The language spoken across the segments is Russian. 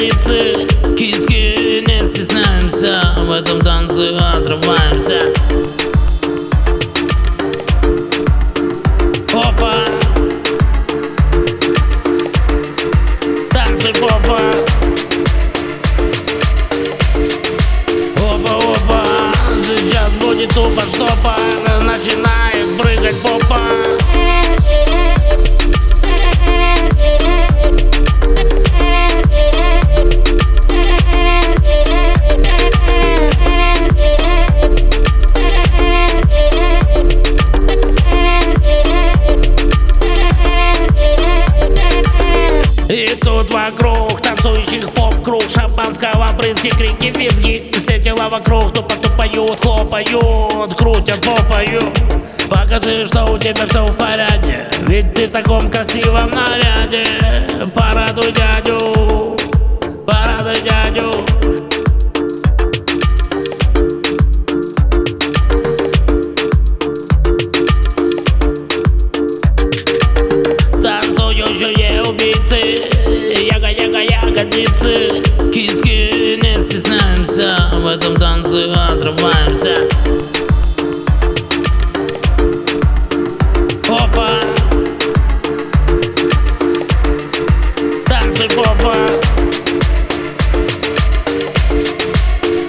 ягодицы Киски не стесняемся В этом танце отрываемся. Опа. Танцы попа вокруг танцующих поп-круг Шампанского брызги, крики, визги. Все тела вокруг тупо-тупо поют, хлопают Крутят, попою Покажи, что у тебя все в порядке. Ведь ты в таком красивом наряде. Порадуй дядю ягодицы Киски не стесняемся В этом танце отрываемся. Опа! Танцы попа!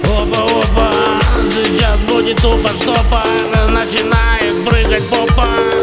Опа-опа Сейчас будет тупо штопа Начинает прыгать попа